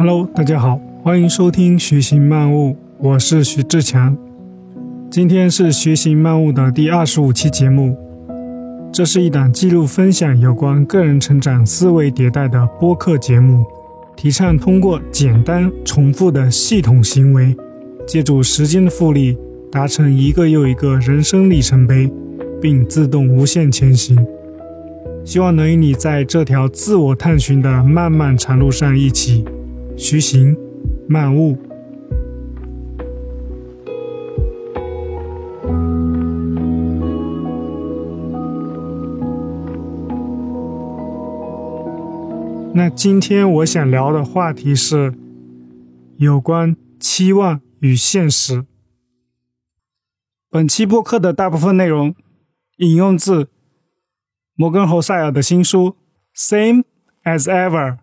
Hello，大家好，欢迎收听《学习漫悟》，我是徐志强。今天是《学习漫悟》的第二十五期节目。这是一档记录分享有关个人成长、思维迭代的播客节目，提倡通过简单重复的系统行为，借助时间的复利，达成一个又一个人生里程碑，并自动无限前行。希望能与你在这条自我探寻的漫漫长路上一起徐行漫悟。那今天我想聊的话题是有关期望与现实。本期播客的大部分内容引用自摩根·侯塞尔的新书《Same as Ever》。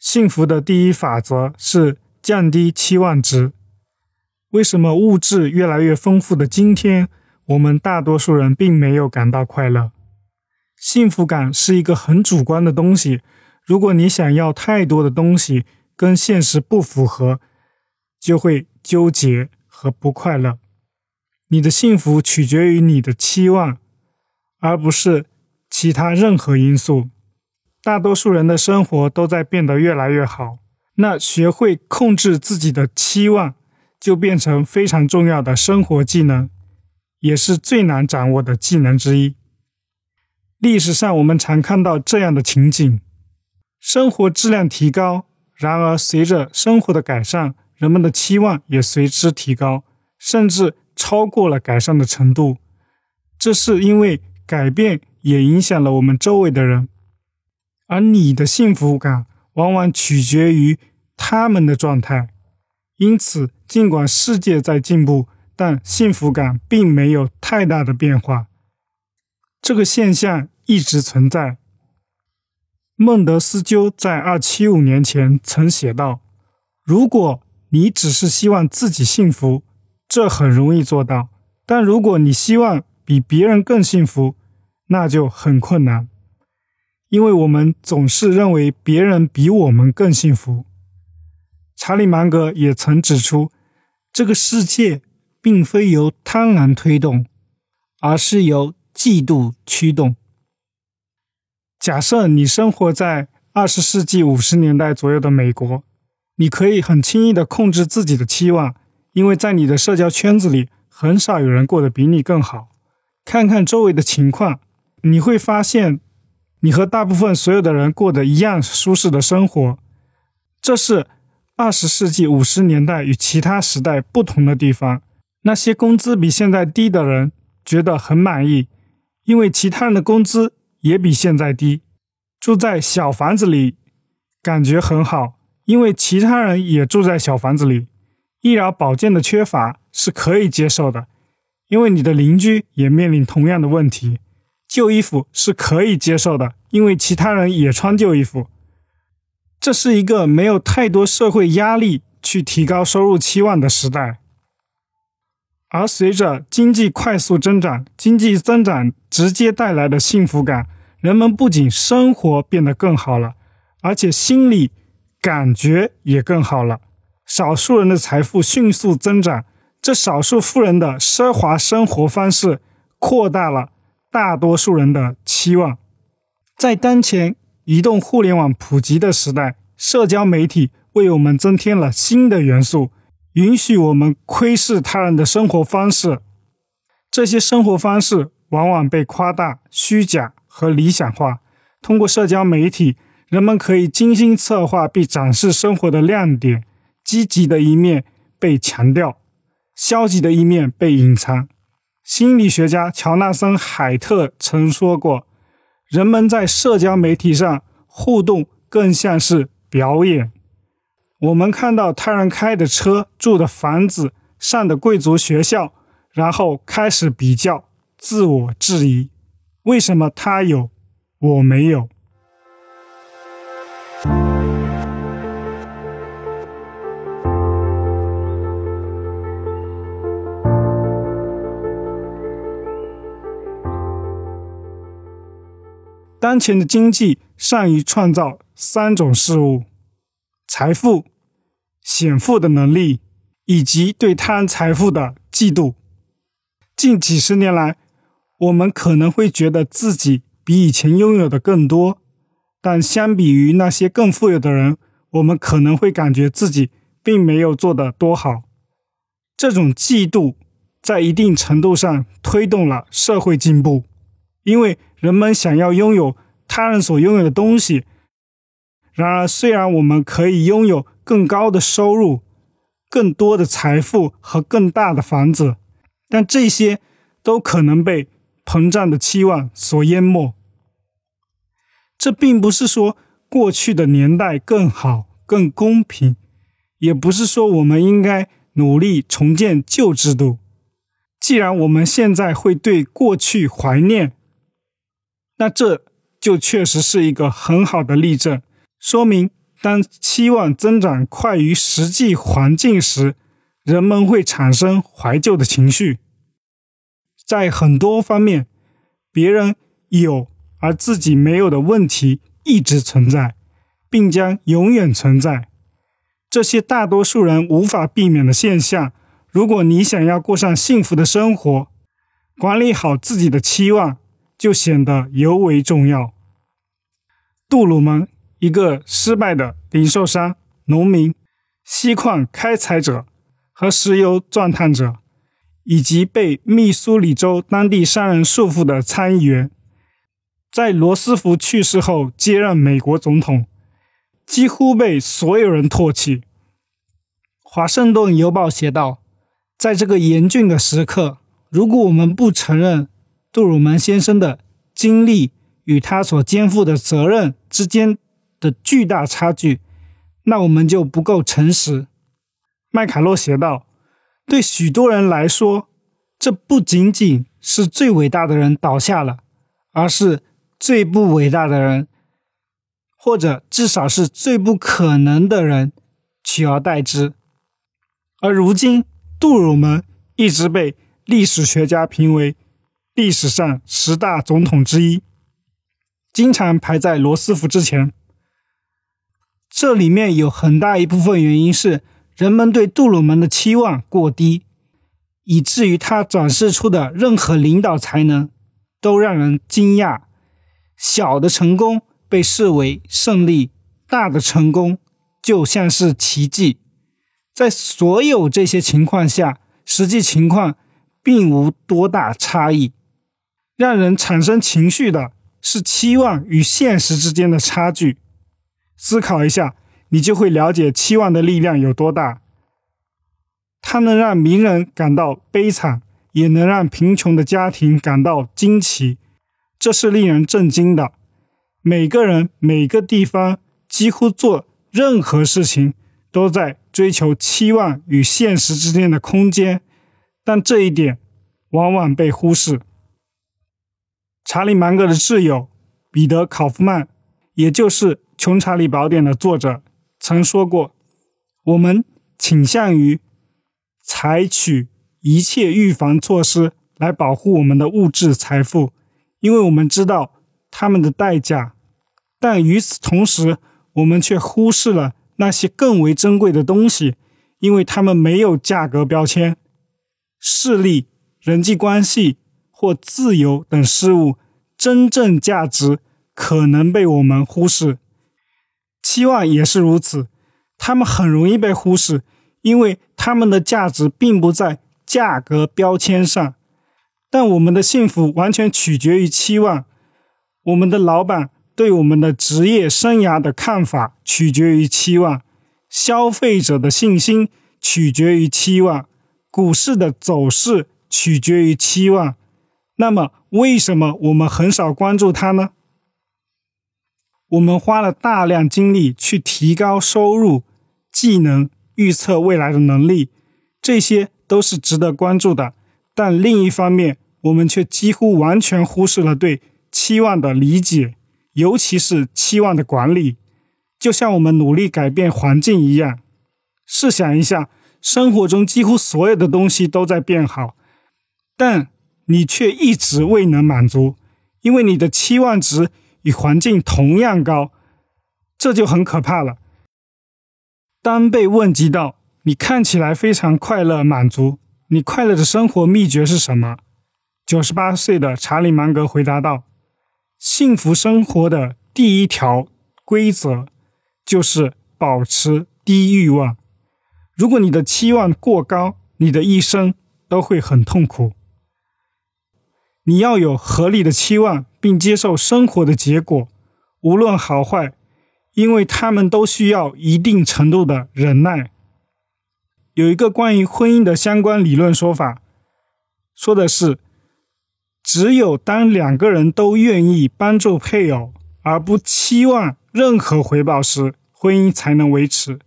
幸福的第一法则是降低期望值。为什么物质越来越丰富的今天，我们大多数人并没有感到快乐？幸福感是一个很主观的东西。如果你想要太多的东西，跟现实不符合，就会纠结和不快乐。你的幸福取决于你的期望，而不是其他任何因素。大多数人的生活都在变得越来越好，那学会控制自己的期望，就变成非常重要的生活技能，也是最难掌握的技能之一。历史上，我们常看到这样的情景：生活质量提高，然而随着生活的改善，人们的期望也随之提高，甚至超过了改善的程度。这是因为改变也影响了我们周围的人，而你的幸福感往往取决于他们的状态。因此，尽管世界在进步，但幸福感并没有太大的变化。这个现象一直存在。孟德斯鸠在二七五年前曾写道：“如果你只是希望自己幸福，这很容易做到；但如果你希望比别人更幸福，那就很困难，因为我们总是认为别人比我们更幸福。”查理芒格也曾指出，这个世界并非由贪婪推动，而是由。嫉妒驱动。假设你生活在二十世纪五十年代左右的美国，你可以很轻易的控制自己的期望，因为在你的社交圈子里，很少有人过得比你更好。看看周围的情况，你会发现，你和大部分所有的人过得一样舒适的生活。这是二十世纪五十年代与其他时代不同的地方。那些工资比现在低的人觉得很满意。因为其他人的工资也比现在低，住在小房子里感觉很好，因为其他人也住在小房子里。医疗保健的缺乏是可以接受的，因为你的邻居也面临同样的问题。旧衣服是可以接受的，因为其他人也穿旧衣服。这是一个没有太多社会压力去提高收入期望的时代。而随着经济快速增长，经济增长直接带来的幸福感，人们不仅生活变得更好了，而且心理感觉也更好了。少数人的财富迅速增长，这少数富人的奢华生活方式扩大了大多数人的期望。在当前移动互联网普及的时代，社交媒体为我们增添了新的元素。允许我们窥视他人的生活方式，这些生活方式往往被夸大、虚假和理想化。通过社交媒体，人们可以精心策划并展示生活的亮点，积极的一面被强调，消极的一面被隐藏。心理学家乔纳森·海特曾说过：“人们在社交媒体上互动更像是表演。”我们看到他人开的车、住的房子、上的贵族学校，然后开始比较、自我质疑：为什么他有，我没有？当前的经济善于创造三种事物：财富、显富的能力，以及对贪财富的嫉妒。近几十年来，我们可能会觉得自己比以前拥有的更多，但相比于那些更富有的人，我们可能会感觉自己并没有做得多好。这种嫉妒在一定程度上推动了社会进步，因为人们想要拥有他人所拥有的东西。然而，虽然我们可以拥有更高的收入、更多的财富和更大的房子，但这些都可能被膨胀的期望所淹没。这并不是说过去的年代更好、更公平，也不是说我们应该努力重建旧制度。既然我们现在会对过去怀念，那这就确实是一个很好的例证，说明当期望增长快于实际环境时。人们会产生怀旧的情绪，在很多方面，别人有而自己没有的问题一直存在，并将永远存在。这些大多数人无法避免的现象，如果你想要过上幸福的生活，管理好自己的期望就显得尤为重要。杜鲁门，一个失败的零售商、农民、锡矿开采者。和石油钻探者，以及被密苏里州当地商人束缚的参议员，在罗斯福去世后接任美国总统，几乎被所有人唾弃。华盛顿邮报写道：“在这个严峻的时刻，如果我们不承认杜鲁门先生的经历与他所肩负的责任之间的巨大差距，那我们就不够诚实。”麦卡洛写道：“对许多人来说，这不仅仅是最伟大的人倒下了，而是最不伟大的人，或者至少是最不可能的人取而代之。而如今，杜鲁门一直被历史学家评为历史上十大总统之一，经常排在罗斯福之前。这里面有很大一部分原因是。”人们对杜鲁门的期望过低，以至于他展示出的任何领导才能都让人惊讶。小的成功被视为胜利，大的成功就像是奇迹。在所有这些情况下，实际情况并无多大差异。让人产生情绪的是期望与现实之间的差距。思考一下。你就会了解期望的力量有多大。它能让名人感到悲惨，也能让贫穷的家庭感到惊奇。这是令人震惊的。每个人、每个地方，几乎做任何事情，都在追求期望与现实之间的空间，但这一点往往被忽视。查理芒格的挚友彼得考夫曼，也就是《穷查理宝典》的作者。曾说过，我们倾向于采取一切预防措施来保护我们的物质财富，因为我们知道他们的代价。但与此同时，我们却忽视了那些更为珍贵的东西，因为他们没有价格标签。势力、人际关系或自由等事物，真正价值可能被我们忽视。期望也是如此，他们很容易被忽视，因为他们的价值并不在价格标签上。但我们的幸福完全取决于期望，我们的老板对我们的职业生涯的看法取决于期望，消费者的信心取决于期望，股市的走势取决于期望。那么，为什么我们很少关注它呢？我们花了大量精力去提高收入、技能、预测未来的能力，这些都是值得关注的。但另一方面，我们却几乎完全忽视了对期望的理解，尤其是期望的管理。就像我们努力改变环境一样，试想一下，生活中几乎所有的东西都在变好，但你却一直未能满足，因为你的期望值。与环境同样高，这就很可怕了。当被问及到你看起来非常快乐满足，你快乐的生活秘诀是什么？九十八岁的查理芒格回答道：“幸福生活的第一条规则就是保持低欲望。如果你的期望过高，你的一生都会很痛苦。你要有合理的期望，并接受生活的结果，无论好坏。”因为他们都需要一定程度的忍耐。有一个关于婚姻的相关理论说法，说的是，只有当两个人都愿意帮助配偶，而不期望任何回报时，婚姻才能维持。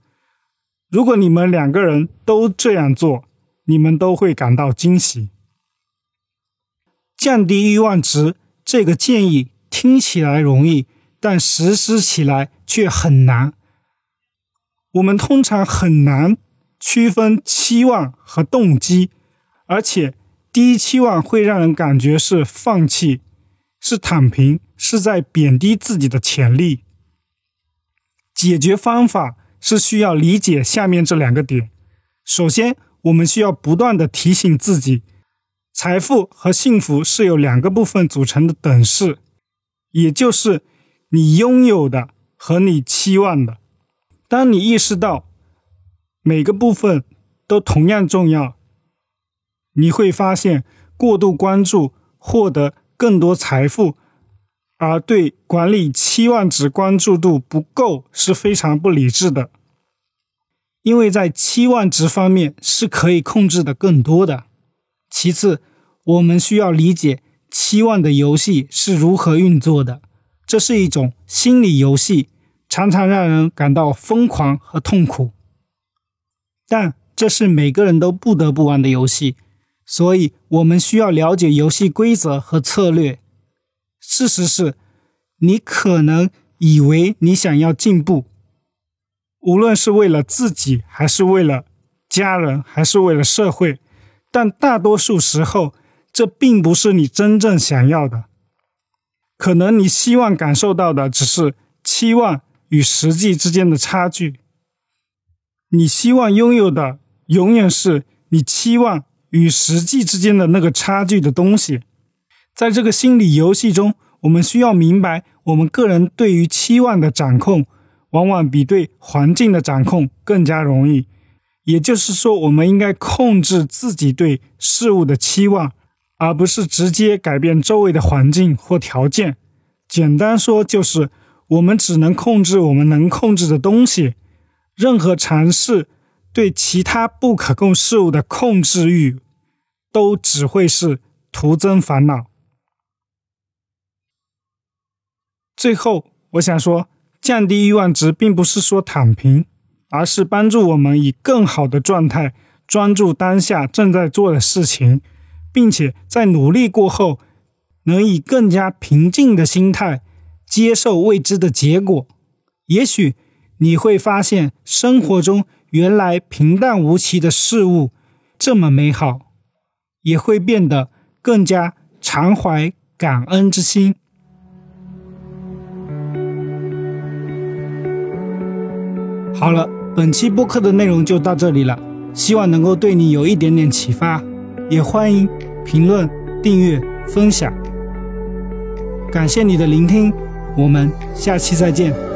如果你们两个人都这样做，你们都会感到惊喜。降低欲望值这个建议听起来容易。但实施起来却很难。我们通常很难区分期望和动机，而且低期望会让人感觉是放弃、是躺平、是在贬低自己的潜力。解决方法是需要理解下面这两个点：首先，我们需要不断的提醒自己，财富和幸福是由两个部分组成的等式，也就是。你拥有的和你期望的，当你意识到每个部分都同样重要，你会发现过度关注获得更多财富，而对管理期望值关注度不够是非常不理智的，因为在期望值方面是可以控制的更多的。其次，我们需要理解期望的游戏是如何运作的。这是一种心理游戏，常常让人感到疯狂和痛苦。但这是每个人都不得不玩的游戏，所以我们需要了解游戏规则和策略。事实是，你可能以为你想要进步，无论是为了自己，还是为了家人，还是为了社会，但大多数时候，这并不是你真正想要的。可能你希望感受到的只是期望与实际之间的差距，你希望拥有的永远是你期望与实际之间的那个差距的东西。在这个心理游戏中，我们需要明白，我们个人对于期望的掌控，往往比对环境的掌控更加容易。也就是说，我们应该控制自己对事物的期望。而不是直接改变周围的环境或条件。简单说，就是我们只能控制我们能控制的东西。任何尝试对其他不可控事物的控制欲，都只会是徒增烦恼。最后，我想说，降低欲望值并不是说躺平，而是帮助我们以更好的状态专注当下正在做的事情。并且在努力过后，能以更加平静的心态接受未知的结果。也许你会发现，生活中原来平淡无奇的事物这么美好，也会变得更加常怀感恩之心。好了，本期播客的内容就到这里了，希望能够对你有一点点启发。也欢迎评论、订阅、分享，感谢你的聆听，我们下期再见。